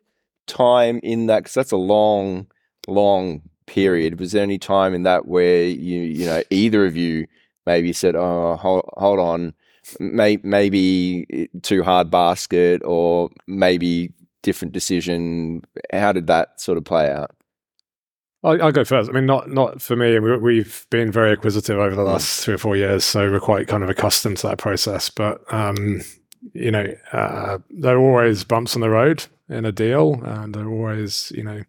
time in that, because that's a long, long period, was there any time in that where you, you know, either of you maybe said, oh, hold, hold on, may, maybe too hard basket or maybe different decision? How did that sort of play out? I'll, go first. I mean, not not for me. We, have been very acquisitive over the last three or four years, so we're quite kind of accustomed to that process. But um, you know, uh, there are always bumps on the road in a deal, and there are always you know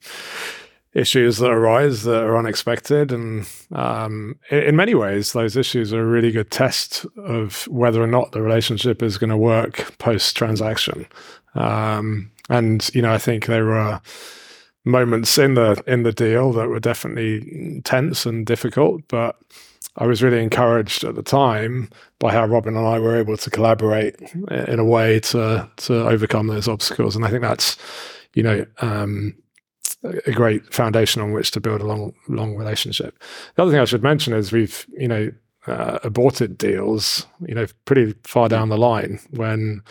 issues that arise that are unexpected, and um, in, in many ways, those issues are a really good test of whether or not the relationship is going to work post transaction. Um, and you know, I think there were moments in the in the deal that were definitely tense and difficult, but I was really encouraged at the time by how Robin and I were able to collaborate in a way to to overcome those obstacles, and I think that's you know um, a great foundation on which to build a long long relationship. The other thing I should mention is we've you know uh, aborted deals you know pretty far down the line when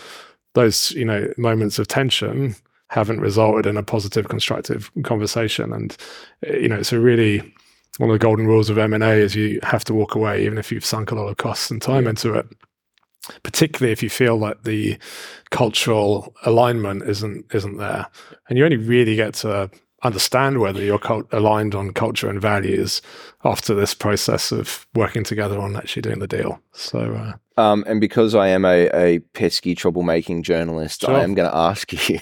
those you know moments of tension haven't resulted in a positive, constructive conversation. And eh, you know, it's a really one of the golden rules of M and A is you have to walk away, even if you've sunk a lot of costs and time into it. Particularly if you feel like the cultural alignment isn't isn't there, and you only really get to understand whether you're aligned on culture and values after this process of working together on actually doing the deal. So, uh, um, and because I am a, a pesky troublemaking journalist, sure. I am going to ask you: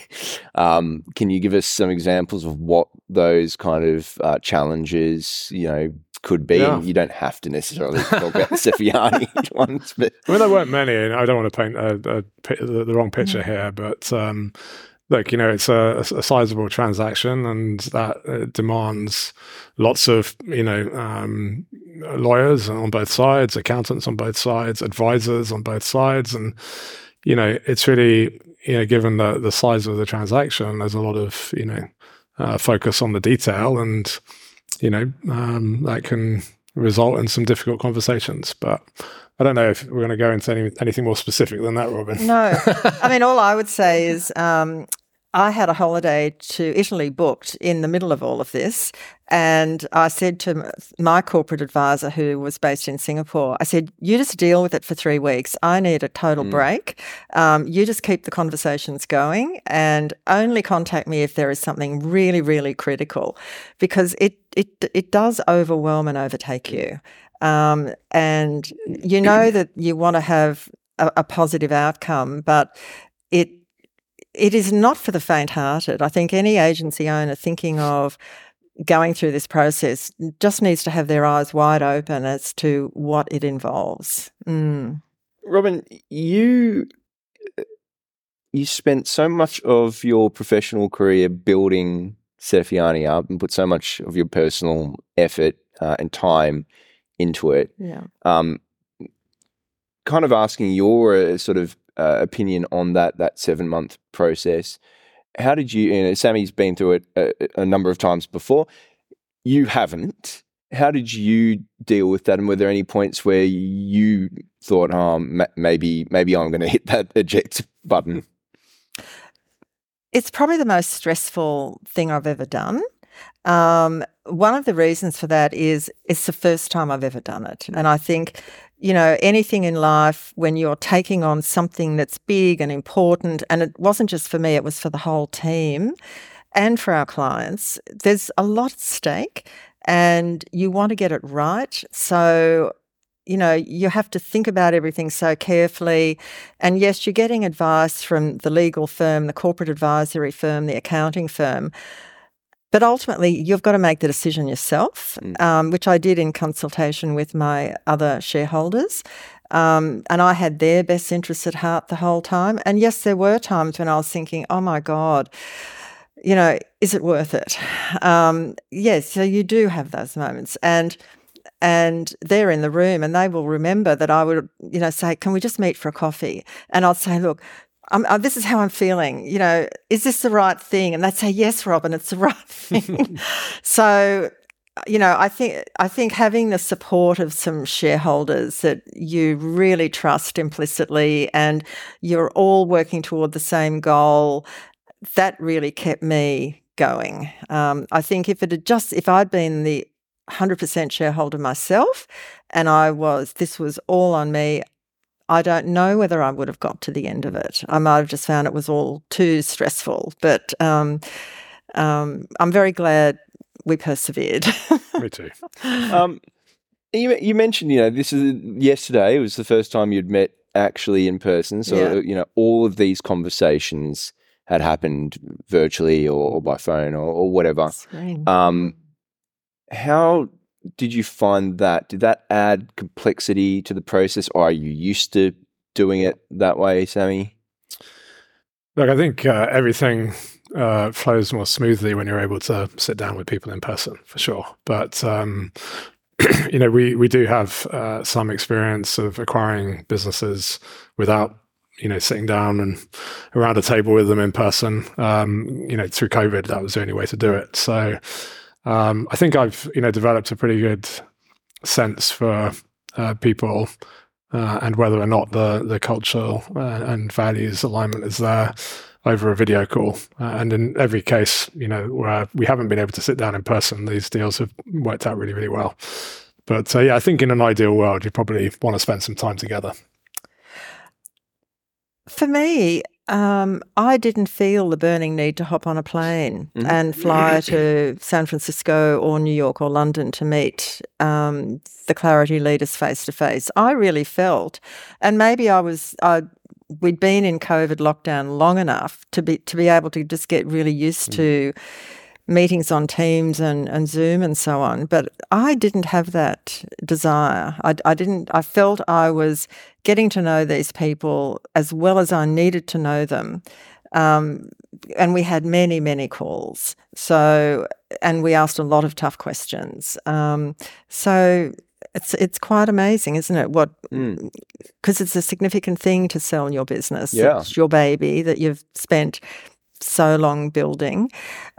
um, Can you give us some examples of what those kind of uh, challenges, you know, could be? Yeah. You don't have to necessarily talk about the Sefiani ones, but I mean, there weren't many, and I don't want to paint a, a, the, the, wrong picture here, but. Um, look, you know, it's a, a sizable transaction and that uh, demands lots of, you know, um, lawyers on both sides, accountants on both sides, advisors on both sides. And, you know, it's really, you know, given the, the size of the transaction, there's a lot of, you know, uh, focus on the detail and, you know, um, that can result in some difficult conversations. But I don't know if we're going to go into any, anything more specific than that, Robyn. No, I mean, all I would say is um, I had a holiday to Italy booked in the middle of all of this. And I said to my corporate advisor, who was based in Singapore, I said, You just deal with it for three weeks. I need a total mm. break. Um, you just keep the conversations going and only contact me if there is something really, really critical because it, it, it does overwhelm and overtake you. Um, and you know that you want to have a, a positive outcome, but it it is not for the faint-hearted. I think any agency owner thinking of going through this process just needs to have their eyes wide open as to what it involves. Mm. Robyn, you you spent so much of your professional career building Sefiani up and put so much of your personal effort uh, and time into it. Yeah. Um, kind of asking your uh, sort of uh, opinion on that that seven month process. How did you? you know, Sami's been through it a, a, number of times before. You haven't. How did you deal with that? And were there any points where you thought, "Oh, maybe maybe I'm going to hit that eject button"? It's probably the most stressful thing I've ever done. Um, one of the reasons for that is it's the first time I've ever done it. And I think you know, anything in life when you're taking on something that's big and important, and it wasn't just for me, it was for the whole team and for our clients, there's a lot at stake and you want to get it right. So, you know, you have to think about everything so carefully. And yes, you're getting advice from the legal firm, the corporate advisory firm, the accounting firm. But ultimately, you've got to make the decision yourself, mm. um, which I did in consultation with my other shareholders. Um, and I had their best interests at heart the whole time. And yes, there were times when I was thinking, oh my God, you know, is it worth it? Um, yes, so you do have those moments. And and they're in the room and they will remember that I would, you know, say, Can we just meet for a coffee? And I'll say, Look, uh, this is how I'm feeling. You know, is this the right thing? And they'd say, yes, Robyn, it's the right thing. so, you know, I think I think having the support of some shareholders that you really trust implicitly, and you're all working toward the same goal, that really kept me going. Um, I think if it had just if I'd been the 100% shareholder myself and I was this was all on me I don't know whether I would have got to the end of it. I might have just found it was all too stressful. But um, um, I'm very glad we persevered. Me too. Um, you, you mentioned, you know, this is yesterday. It was the first time you'd met actually in person. So, yeah. you know, all of these conversations had happened virtually or, or by phone or, or whatever. Um, how did you find that? Did that add complexity to the process, or are you used to doing it that way, Sami? Look, I think uh, everything uh, flows more smoothly when you're able to sit down with people in person, for sure. But um, you know, we we do have uh, some experience of acquiring businesses without you know sitting down and around a table with them in person. Um, you know, through COVID, that was the only way to do it. So um, I think I've you know developed a pretty good sense for uh, people uh, and whether or not the the cultural uh, and values alignment is there over a video call. Uh, and in every case, you know, where we haven't been able to sit down in person, these deals have worked out really, really well. But uh, yeah, I think in an ideal world, you probably want to spend some time together. For me, um, I didn't feel the burning need to hop on a plane mm-hmm. and fly to San Francisco or New York or London to meet um, the Clarity leaders face to face. I really felt, and maybe I was, I, we'd been in COVID lockdown long enough to be to be able to just get really used mm. to meetings on Teams and, and Zoom and so on. But I didn't have that desire. I, I didn't, I felt I was getting to know these people as well as I needed to know them. Um, and we had many, many calls. So, and we asked a lot of tough questions. Um, so it's it's quite amazing, isn't it? What because mm. it's a significant thing to sell your business. Yeah. It's your baby that you've spent so long building.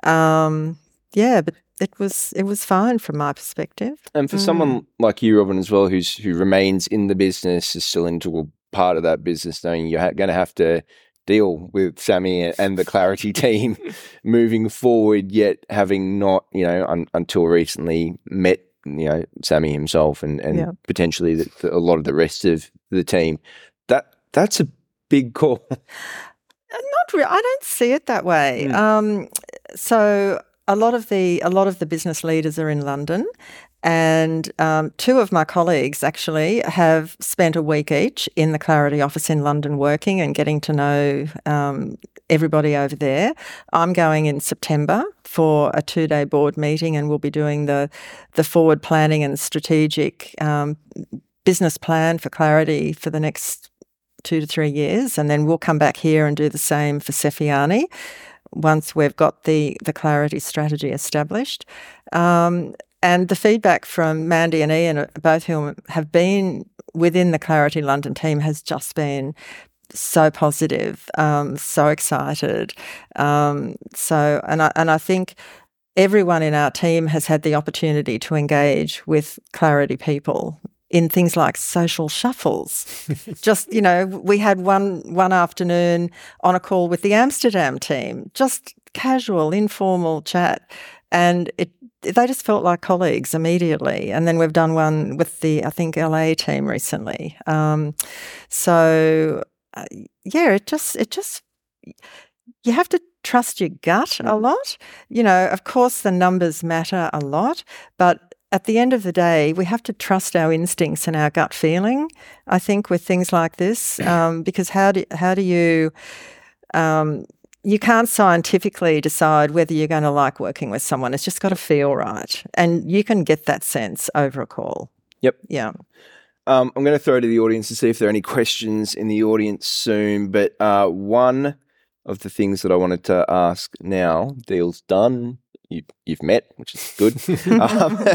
Um, yeah, but it was it was fine from my perspective. And for mm. someone like you, Robyn, as well, who's who remains in the business, is still integral part of that business, knowing you're ha- going to have to deal with Sami and the Clarity team moving forward, yet having not, you know, un- until recently met, you know, Sami himself and and yeah. potentially the, the, a lot of the rest of the team. That that's a big call. Not really. I don't see it that way. Mm. Um, so a lot of the a lot of the business leaders are in London, and um, two of my colleagues actually have spent a week each in the Clarity office in London working and getting to know um, everybody over there. I'm going in September for a two day board meeting, and we'll be doing the the forward planning and strategic um, business plan for Clarity for the next two to three years, and then we'll come back here and do the same for Sefiani once we've got the the clarity strategy established. Um, and the feedback from Mandy and Ian, both whom have been within the Clarity London team, has just been so positive, um, so excited. Um, so, and I, and I think everyone in our team has had the opportunity to engage with Clarity people in things like social shuffles. just, you know, we had one one afternoon on a call with the Amsterdam team, just casual, informal chat. and it they just felt like colleagues immediately. And then we've done one with the I think LA team recently. Um, so uh, yeah, it just it just you have to trust your gut a mm. lot. You know, of course, the numbers matter a lot, but at the end of the day, we have to trust our instincts and our gut feeling. I think with things like this, um, because how do how do you um, you can't scientifically decide whether you're going to like working with someone. It's just got to feel right, and you can get that sense over a call. Yep. Yeah. Um, I'm going to throw to the audience to see if there are any questions in the audience soon. But uh, one of the things that I wanted to ask now, deal's done. You, have met, which is good. um,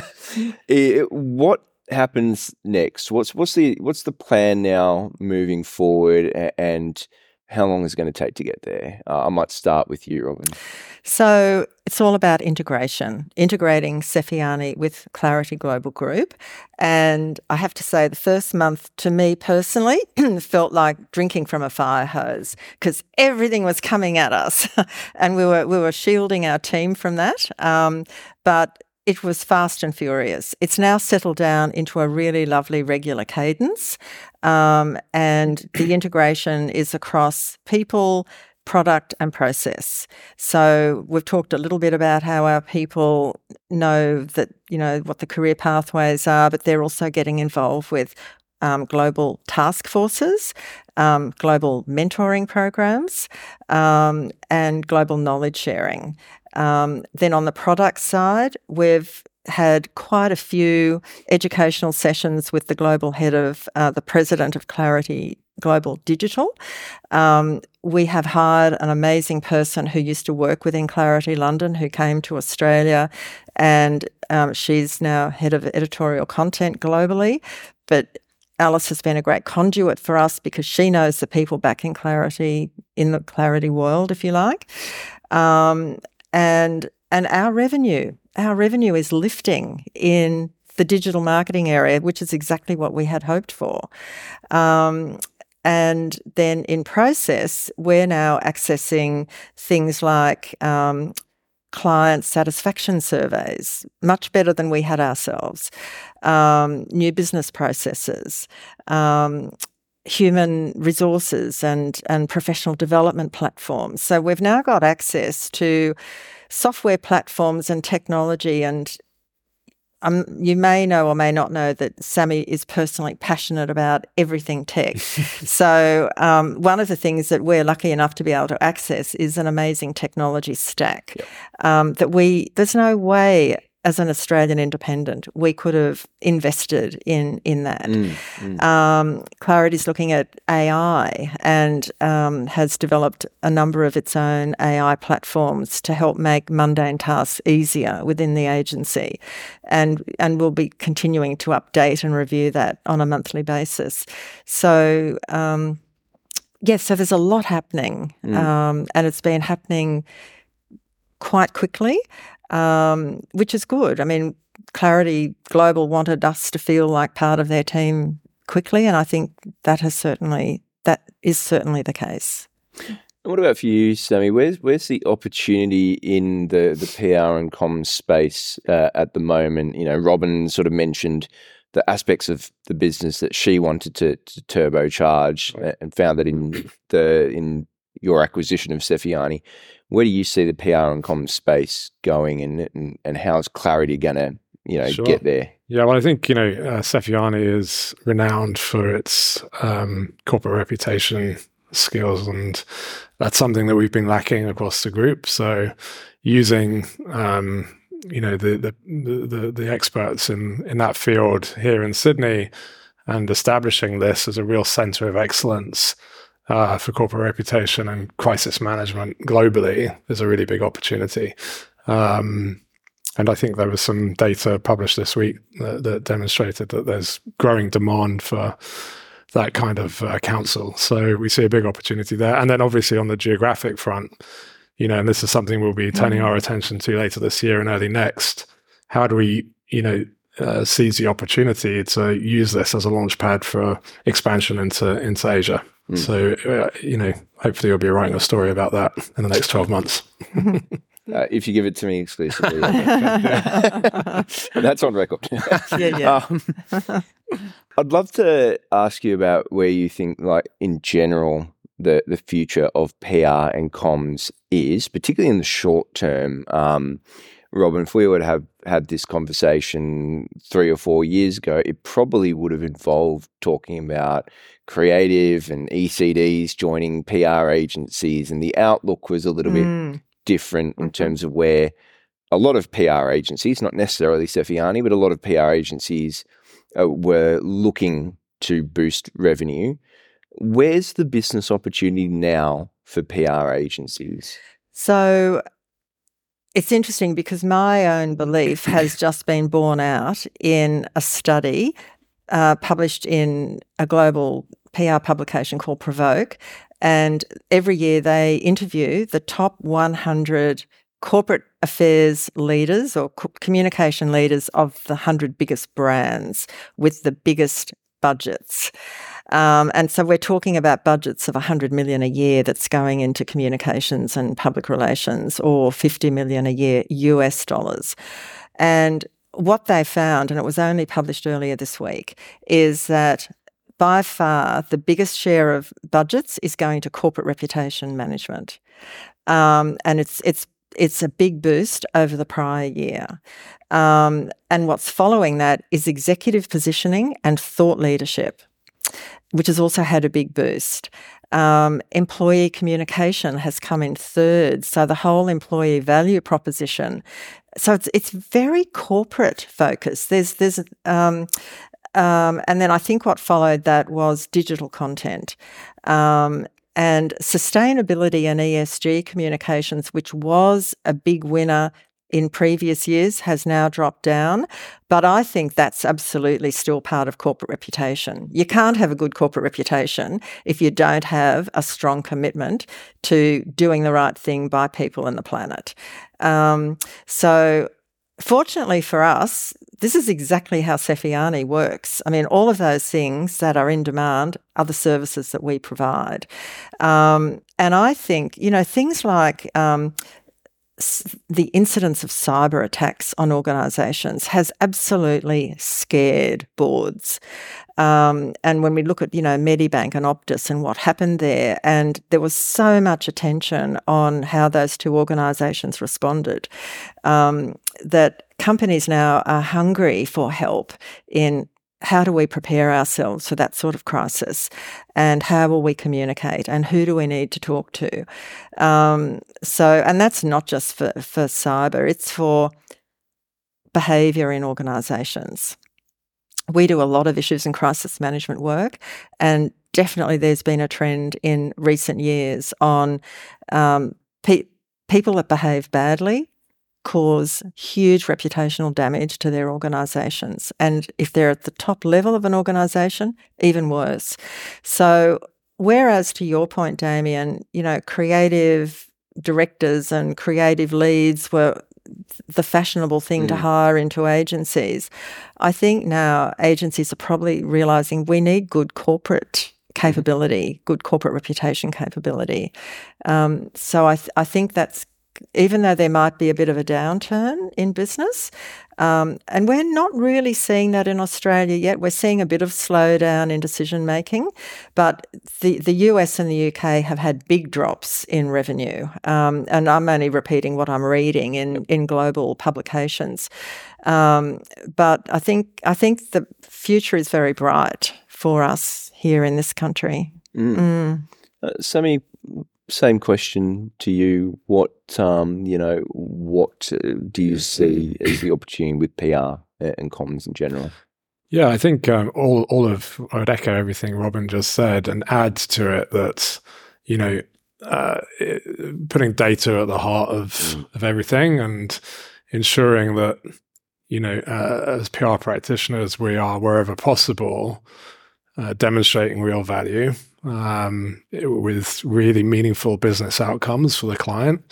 it, what happens next? What's what's the what's the plan now moving forward? And how long is it going to take to get there? Uh, I might start with you, Robyn. So it's all about integration, integrating Sefiani with Clarity Global Group. And I have to say, the first month to me personally felt like drinking from a fire hose because everything was coming at us, and we were we were shielding our team from that. Um, but it was fast and furious. It's now settled down into a really lovely regular cadence. Um, and the integration is across people, product, and process. So we've talked a little bit about how our people know that, you know, what the career pathways are, but they're also getting involved with um, global task forces, um, global mentoring programs, um, and global knowledge sharing. Um, then on the product side, we've had quite a few educational sessions with the global head of uh, the president of Clarity Global Digital. Um, we have hired an amazing person who used to work within Clarity London who came to Australia, and um, she's now head of editorial content globally. But Alice has been a great conduit for us because she knows the people back in Clarity, in the Clarity world, if you like. Um, and and our revenue, our revenue is lifting in the digital marketing area, which is exactly what we had hoped for. Um, and then in process, we're now accessing things like um, client satisfaction surveys, much better than we had ourselves, um, new business processes, um, human resources and, and professional development platforms. So we've now got access to software platforms and technology and um, you may know or may not know that Sami is personally passionate about everything tech. so, um, one of the things that we're lucky enough to be able to access is an amazing technology stack yep. um, that we, there's no way as an Australian independent, we could have invested in in that. Mm, mm. Um, Clarity's looking at AI and um, has developed a number of its own AI platforms to help make mundane tasks easier within the agency, and and we'll be continuing to update and review that on a monthly basis. So. Um, yes, so there's a lot happening, mm. Um, and it's been happening quite quickly um, which is good. I mean, Clarity Global wanted us to feel like part of their team quickly, and I think that has certainly that is certainly the case. What about for you, Sami? Where's where's the opportunity in the the PR and comms space uh, at the moment? You know, Robyn sort of mentioned the aspects of the business that she wanted to, to turbocharge, right. and found that in the in your acquisition of Sefiani. Where do you see the PR and comms space going, and and, and how's Clarity going to you know sure. get there? Yeah, well, I think you know uh, is renowned for its um, corporate reputation, skills, and that's something that we've been lacking across the group. So, using um, you know the, the the the experts in in that field here in Sydney, and establishing this as a real centre of excellence uh, for corporate reputation and crisis management globally is a really big opportunity. Um, and I think there was some data published this week that, that demonstrated that there's growing demand for that kind of uh, counsel. So we see a big opportunity there. And then obviously on the geographic front, you know, and this is something we'll be turning mm. our attention to later this year and early next. How do we, you know, uh, seize the opportunity to use this as a launch pad for expansion into into Asia? Mm. So, uh, you know, hopefully you'll be writing a story about that in the next 12 months. Uh, if you give it to me exclusively, that's on record. yeah, yeah. Um, I'd love to ask you about where you think, like in general, the the future of PR and comms is, particularly in the short term. Um, Robyn, if we would have had this conversation three or four years ago, it probably would have involved talking about creative and ECDs joining PR agencies, and the outlook was a little mm. bit different in terms of where a lot of PR agencies, not necessarily Sefiani, but a lot of PR agencies uh, were looking to boost revenue. Where's the business opportunity now for PR agencies? So it's interesting because my own belief has just been borne out in a study uh, published in a global PR publication called Provoke. And every year they interview the top 100 corporate affairs leaders or co- communication leaders of the 100 biggest brands with the biggest budgets. Um, and so we're talking about budgets of 100 million a year that's going into communications and public relations or 50 million a year US dollars. And what they found, and it was only published earlier this week, is that by far the biggest share of budgets is going to corporate reputation management. Um, and it's it's it's a big boost over the prior year. Um, and what's following that is executive positioning and thought leadership, which has also had a big boost. Um, employee communication has come in third. So the whole employee value proposition. So it's it's very corporate focused. There's there's um, um, and then I think what followed that was digital content. Um, and sustainability and ESG communications, which was a big winner in previous years, has now dropped down. But I think that's absolutely still part of corporate reputation. You can't have a good corporate reputation if you don't have a strong commitment to doing the right thing by people and the planet. Um, so fortunately for us, this is exactly how Sefiani works. I mean, all of those things that are in demand are the services that we provide. Um, and I think, you know, things like um, the incidence of cyber attacks on organisations has absolutely scared boards. Um, and when we look at, you know, Medibank and Optus and what happened there, and there was so much attention on how those two organisations responded, um, that companies now are hungry for help in how do we prepare ourselves for that sort of crisis? And how will we communicate? And who do we need to talk to? Um, so and that's not just for, for cyber it's for behavior in organizations we do a lot of issues and crisis management work, and definitely there's been a trend in recent years on um, pe- people that behave badly cause huge reputational damage to their organisations. And if they're at the top level of an organisation, even worse. So, whereas to your point, Damien, you know, creative directors and creative leads were the fashionable thing mm. to hire into agencies. I think now agencies are probably realizing we need good corporate mm-hmm. capability, good corporate reputation capability. Um, so I, th- I think that's even though there might be a bit of a downturn in business, um, and we're not really seeing that in Australia yet. We're seeing a bit of slowdown in decision making, but the, the US and the UK have had big drops in revenue. Um, and I'm only repeating what I'm reading in, in global publications. Um, but I think I think the future is very bright for us here in this country. Mm. Mm. Uh, Sami, same question to you. What um, you know, what uh, do you see as the opportunity with PR and comms in general? Yeah, I think um, all all of I would echo everything Robyn just said and add to it that you know uh, putting data at the heart of mm. of everything and ensuring that you know uh, as PR practitioners we are wherever possible uh, demonstrating real value um, with really meaningful business outcomes for the client.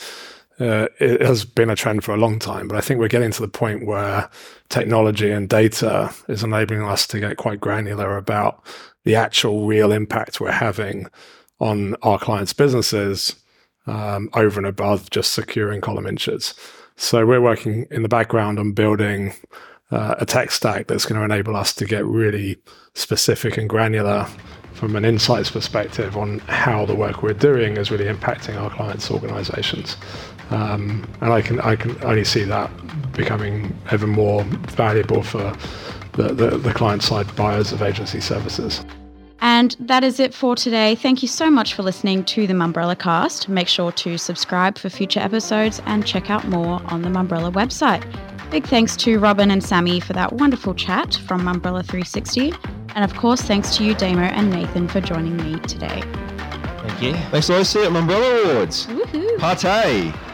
Uh, it has been a trend for a long time, but I think we're getting to the point where technology and data is enabling us to get quite granular about the actual real impact we're having on our clients' businesses um, over and above just securing column inches. So we're working in the background on building uh, a tech stack that's going to enable us to get really specific and granular from an insights perspective on how the work we're doing is really impacting our clients' organizations. Um, and I can I can only see that becoming ever more valuable for the, the, the client side buyers of agency services. And that is it for today. Thank you so much for listening to the Mumbrella cast. Make sure to subscribe for future episodes and check out more on the Mumbrella website. Big thanks to Robyn and Sami for that wonderful chat from Mumbrella 360. And of course, thanks to you, Damo and Nathan, for joining me today. Thank you. Thanks a lot. See you at Mumbrella Awards. Woohoo! Partay.